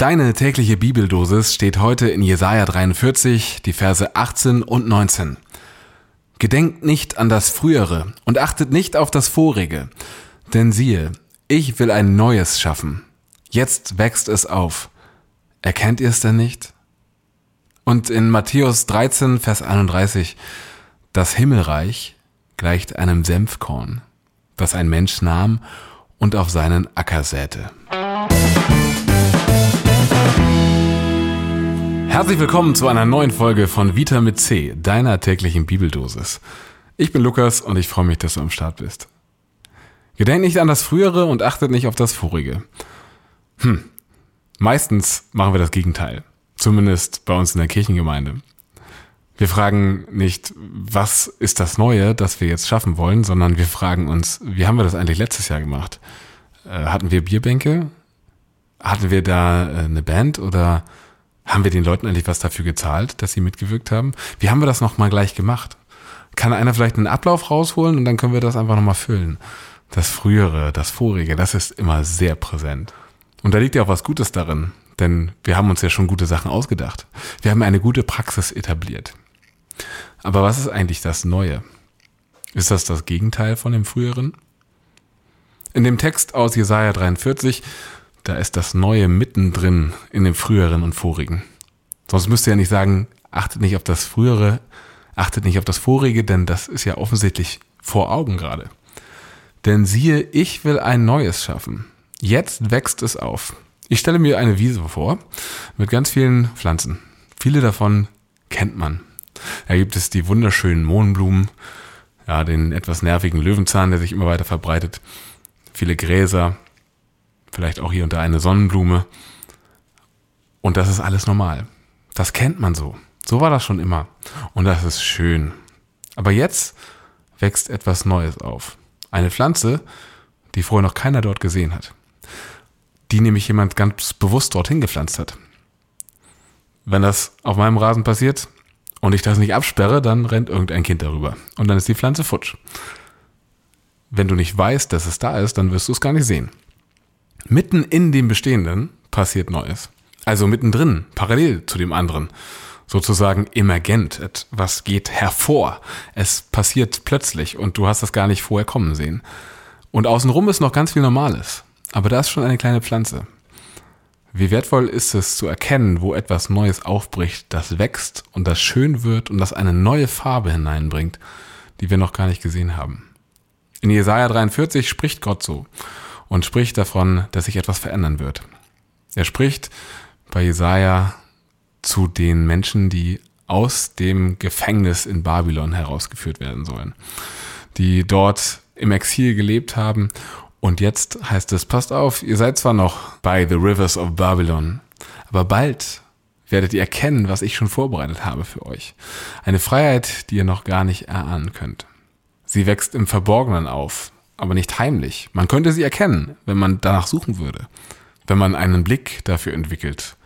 Deine tägliche Bibeldosis steht heute in Jesaja 43, die Verse 18 und 19. Gedenkt nicht an das Frühere und achtet nicht auf das Vorige, denn siehe, ich will ein Neues schaffen. Jetzt wächst es auf. Erkennt ihr es denn nicht? Und in Matthäus 13, Vers 31, das Himmelreich gleicht einem Senfkorn, das ein Mensch nahm und auf seinen Acker säte. Herzlich willkommen zu einer neuen Folge von Vita mit C, deiner täglichen Bibeldosis. Ich bin Lukas und ich freue mich, dass du am Start bist. Gedenkt nicht an das Frühere und achtet nicht auf das Vorige. Hm, meistens machen wir das Gegenteil. Zumindest bei uns in der Kirchengemeinde. Wir fragen nicht, was ist das Neue, das wir jetzt schaffen wollen, sondern wir fragen uns, wie haben wir das eigentlich letztes Jahr gemacht? Äh, hatten wir Bierbänke? Hatten wir da äh, eine Band oder haben wir den Leuten eigentlich was dafür gezahlt, dass sie mitgewirkt haben? Wie haben wir das nochmal gleich gemacht? Kann einer vielleicht einen Ablauf rausholen und dann können wir das einfach nochmal füllen? Das Frühere, das Vorige, das ist immer sehr präsent. Und da liegt ja auch was Gutes darin, denn wir haben uns ja schon gute Sachen ausgedacht. Wir haben eine gute Praxis etabliert. Aber was ist eigentlich das Neue? Ist das das Gegenteil von dem Früheren? In dem Text aus Jesaja 43 da ist das Neue mittendrin in dem Früheren und Vorigen. Sonst müsst ihr ja nicht sagen, achtet nicht auf das Frühere, achtet nicht auf das Vorige, denn das ist ja offensichtlich vor Augen gerade. Denn siehe, ich will ein Neues schaffen. Jetzt wächst es auf. Ich stelle mir eine Wiese vor mit ganz vielen Pflanzen. Viele davon kennt man. Da gibt es die wunderschönen Mohnblumen, ja, den etwas nervigen Löwenzahn, der sich immer weiter verbreitet, viele Gräser, vielleicht auch hier und da eine Sonnenblume. Und das ist alles normal. Das kennt man so. So war das schon immer. Und das ist schön. Aber jetzt wächst etwas Neues auf. Eine Pflanze, die vorher noch keiner dort gesehen hat. Die nämlich jemand ganz bewusst dorthin gepflanzt hat. Wenn das auf meinem Rasen passiert und ich das nicht absperre, dann rennt irgendein Kind darüber. Und dann ist die Pflanze futsch. Wenn du nicht weißt, dass es da ist, dann wirst du es gar nicht sehen. Mitten in dem Bestehenden passiert Neues. Also mittendrin, parallel zu dem anderen. Sozusagen emergent. Etwas geht hervor. Es passiert plötzlich und du hast das gar nicht vorher kommen sehen. Und außenrum ist noch ganz viel Normales. Aber da ist schon eine kleine Pflanze. Wie wertvoll ist es zu erkennen, wo etwas Neues aufbricht, das wächst und das schön wird und das eine neue Farbe hineinbringt, die wir noch gar nicht gesehen haben. In Jesaja 43 spricht Gott so und spricht davon, dass sich etwas verändern wird. Er spricht bei Jesaja zu den Menschen, die aus dem Gefängnis in Babylon herausgeführt werden sollen, die dort im Exil gelebt haben und jetzt heißt es, passt auf, ihr seid zwar noch bei The Rivers of Babylon, aber bald werdet ihr erkennen, was ich schon vorbereitet habe für euch. Eine Freiheit, die ihr noch gar nicht erahnen könnt. Sie wächst im Verborgenen auf, aber nicht heimlich. Man könnte sie erkennen, wenn man danach suchen würde, wenn man einen Blick dafür entwickelt,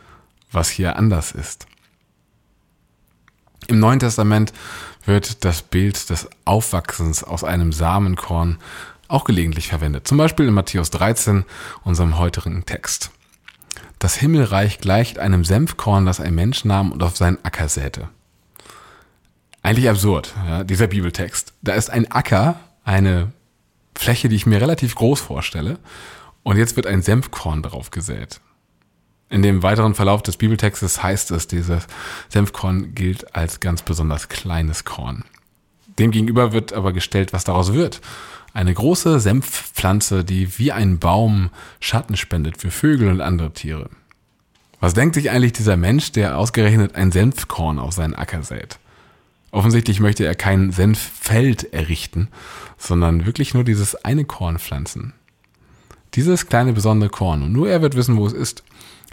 was hier anders ist. Im Neuen Testament wird das Bild des Aufwachsens aus einem Samenkorn auch gelegentlich verwendet. Zum Beispiel in Matthäus 13, unserem heutigen Text. Das Himmelreich gleicht einem Senfkorn, das ein Mensch nahm und auf seinen Acker säte. Eigentlich absurd, ja, dieser Bibeltext. Da ist ein Acker, eine Fläche, die ich mir relativ groß vorstelle. Und jetzt wird ein Senfkorn darauf gesät. In dem weiteren Verlauf des Bibeltextes heißt es, dieses Senfkorn gilt als ganz besonders kleines Korn. Demgegenüber wird aber gestellt, was daraus wird. Eine große Senfpflanze, die wie ein Baum Schatten spendet für Vögel und andere Tiere. Was denkt sich eigentlich dieser Mensch, der ausgerechnet ein Senfkorn auf seinen Acker sät? Offensichtlich möchte er kein Senffeld errichten, sondern wirklich nur dieses eine Korn pflanzen. Dieses kleine besondere Korn. Und nur er wird wissen, wo es ist.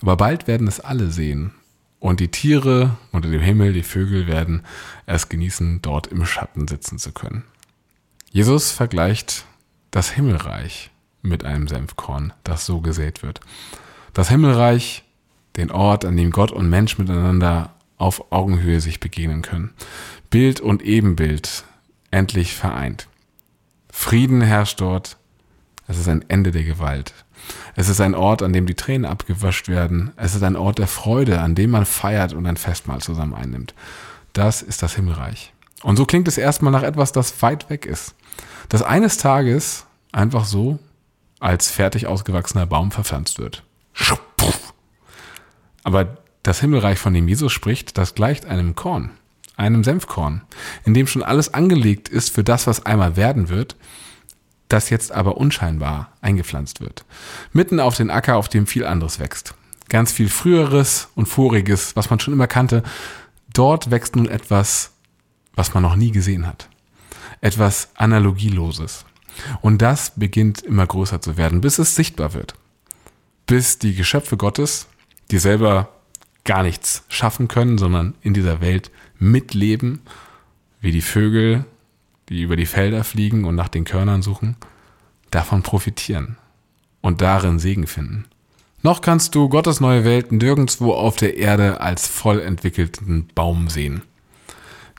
Aber bald werden es alle sehen. Und die Tiere unter dem Himmel, die Vögel werden es genießen, dort im Schatten sitzen zu können. Jesus vergleicht das Himmelreich mit einem Senfkorn, das so gesät wird. Das Himmelreich, den Ort, an dem Gott und Mensch miteinander auf Augenhöhe sich begegnen können. Bild und Ebenbild endlich vereint. Frieden herrscht dort. Es ist ein Ende der Gewalt. Es ist ein Ort, an dem die Tränen abgewascht werden. Es ist ein Ort der Freude, an dem man feiert und ein Festmahl zusammen einnimmt. Das ist das Himmelreich. Und so klingt es erstmal nach etwas, das weit weg ist. Das eines Tages einfach so als fertig ausgewachsener Baum verpflanzt wird. Aber das Himmelreich, von dem Jesus spricht, das gleicht einem Korn, einem Senfkorn, in dem schon alles angelegt ist für das, was einmal werden wird, das jetzt aber unscheinbar eingepflanzt wird. Mitten auf den Acker, auf dem viel anderes wächst. Ganz viel früheres und voriges, was man schon immer kannte. Dort wächst nun etwas, was man noch nie gesehen hat. Etwas Analogieloses. Und das beginnt immer größer zu werden, bis es sichtbar wird. Bis die Geschöpfe Gottes, die selber gar nichts schaffen können, sondern in dieser Welt mitleben, wie die Vögel, die über die Felder fliegen und nach den Körnern suchen, davon profitieren und darin Segen finden. Noch kannst du Gottes neue Welt nirgendwo auf der Erde als voll entwickelten Baum sehen.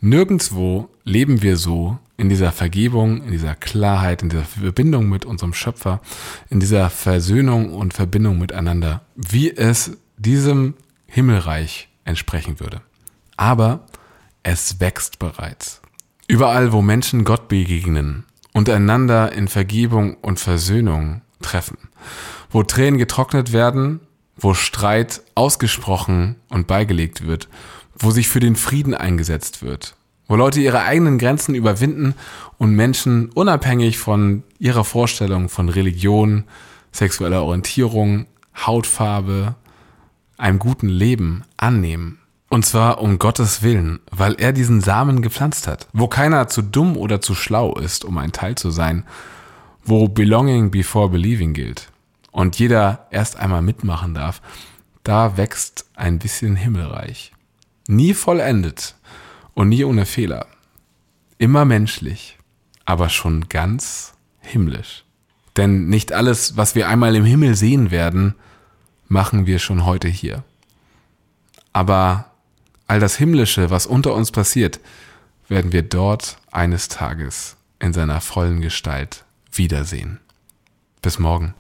Nirgendwo leben wir so in dieser Vergebung, in dieser Klarheit, in dieser Verbindung mit unserem Schöpfer, in dieser Versöhnung und Verbindung miteinander, wie es diesem Himmelreich entsprechen würde. Aber es wächst bereits. Überall, wo Menschen Gott begegnen und einander in Vergebung und Versöhnung treffen, wo Tränen getrocknet werden, wo Streit ausgesprochen und beigelegt wird, wo sich für den Frieden eingesetzt wird, wo Leute ihre eigenen Grenzen überwinden und Menschen unabhängig von ihrer Vorstellung von Religion, sexueller Orientierung, Hautfarbe, einem guten Leben annehmen. Und zwar um Gottes Willen, weil er diesen Samen gepflanzt hat, wo keiner zu dumm oder zu schlau ist, um ein Teil zu sein, wo Belonging before Believing gilt und jeder erst einmal mitmachen darf, da wächst ein bisschen Himmelreich. Nie vollendet und nie ohne Fehler. Immer menschlich, aber schon ganz himmlisch. Denn nicht alles, was wir einmal im Himmel sehen werden, machen wir schon heute hier. Aber all das Himmlische, was unter uns passiert, werden wir dort eines Tages in seiner vollen Gestalt wiedersehen. Bis morgen.